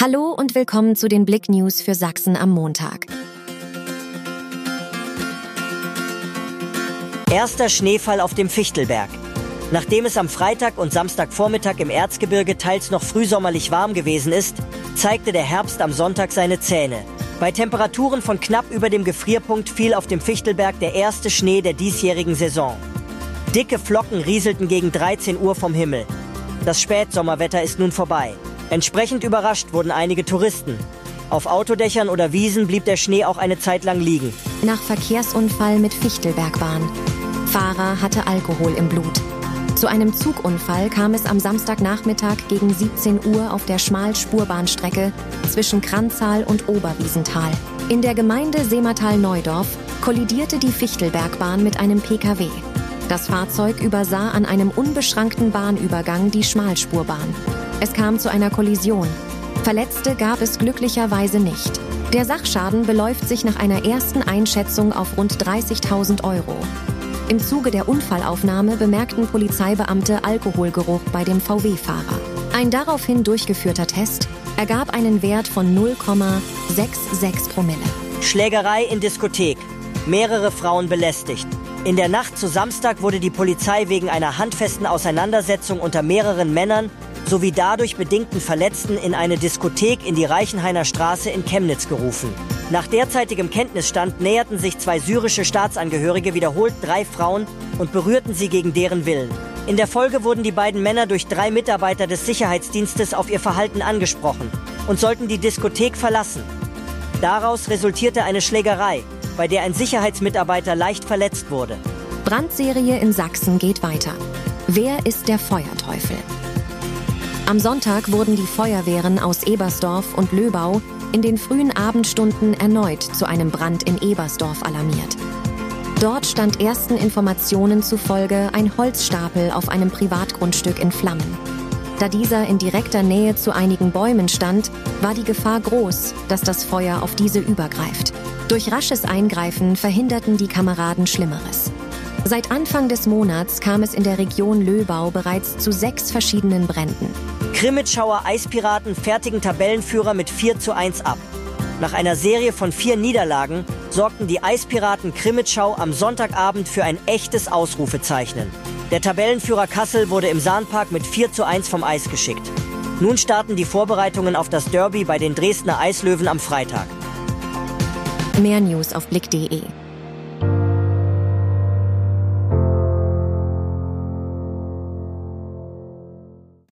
Hallo und willkommen zu den Blick News für Sachsen am Montag. Erster Schneefall auf dem Fichtelberg. Nachdem es am Freitag und Samstagvormittag im Erzgebirge teils noch frühsommerlich warm gewesen ist, zeigte der Herbst am Sonntag seine Zähne. Bei Temperaturen von knapp über dem Gefrierpunkt fiel auf dem Fichtelberg der erste Schnee der diesjährigen Saison. Dicke Flocken rieselten gegen 13 Uhr vom Himmel. Das Spätsommerwetter ist nun vorbei. Entsprechend überrascht wurden einige Touristen. Auf Autodächern oder Wiesen blieb der Schnee auch eine Zeit lang liegen. Nach Verkehrsunfall mit Fichtelbergbahn. Fahrer hatte Alkohol im Blut. Zu einem Zugunfall kam es am Samstagnachmittag gegen 17 Uhr auf der Schmalspurbahnstrecke zwischen Kranzal und Oberwiesenthal. In der Gemeinde Seematal-Neudorf kollidierte die Fichtelbergbahn mit einem Pkw. Das Fahrzeug übersah an einem unbeschrankten Bahnübergang die Schmalspurbahn. Es kam zu einer Kollision. Verletzte gab es glücklicherweise nicht. Der Sachschaden beläuft sich nach einer ersten Einschätzung auf rund 30.000 Euro. Im Zuge der Unfallaufnahme bemerkten Polizeibeamte Alkoholgeruch bei dem VW-Fahrer. Ein daraufhin durchgeführter Test ergab einen Wert von 0,66 Promille. Schlägerei in Diskothek. Mehrere Frauen belästigt. In der Nacht zu Samstag wurde die Polizei wegen einer handfesten Auseinandersetzung unter mehreren Männern sowie dadurch bedingten Verletzten in eine Diskothek in die Reichenhainer Straße in Chemnitz gerufen. Nach derzeitigem Kenntnisstand näherten sich zwei syrische Staatsangehörige wiederholt drei Frauen und berührten sie gegen deren Willen. In der Folge wurden die beiden Männer durch drei Mitarbeiter des Sicherheitsdienstes auf ihr Verhalten angesprochen und sollten die Diskothek verlassen. Daraus resultierte eine Schlägerei, bei der ein Sicherheitsmitarbeiter leicht verletzt wurde. Brandserie in Sachsen geht weiter. Wer ist der Feuerteufel? Am Sonntag wurden die Feuerwehren aus Ebersdorf und Löbau in den frühen Abendstunden erneut zu einem Brand in Ebersdorf alarmiert. Dort stand ersten Informationen zufolge ein Holzstapel auf einem Privatgrundstück in Flammen. Da dieser in direkter Nähe zu einigen Bäumen stand, war die Gefahr groß, dass das Feuer auf diese übergreift. Durch rasches Eingreifen verhinderten die Kameraden Schlimmeres. Seit Anfang des Monats kam es in der Region Löbau bereits zu sechs verschiedenen Bränden. Krimitschauer Eispiraten fertigen Tabellenführer mit 4 zu 1 ab. Nach einer Serie von vier Niederlagen sorgten die Eispiraten Krimitschau am Sonntagabend für ein echtes Ausrufezeichnen. Der Tabellenführer Kassel wurde im Sahnpark mit 4 zu 1 vom Eis geschickt. Nun starten die Vorbereitungen auf das Derby bei den Dresdner Eislöwen am Freitag. Mehr News auf blick.de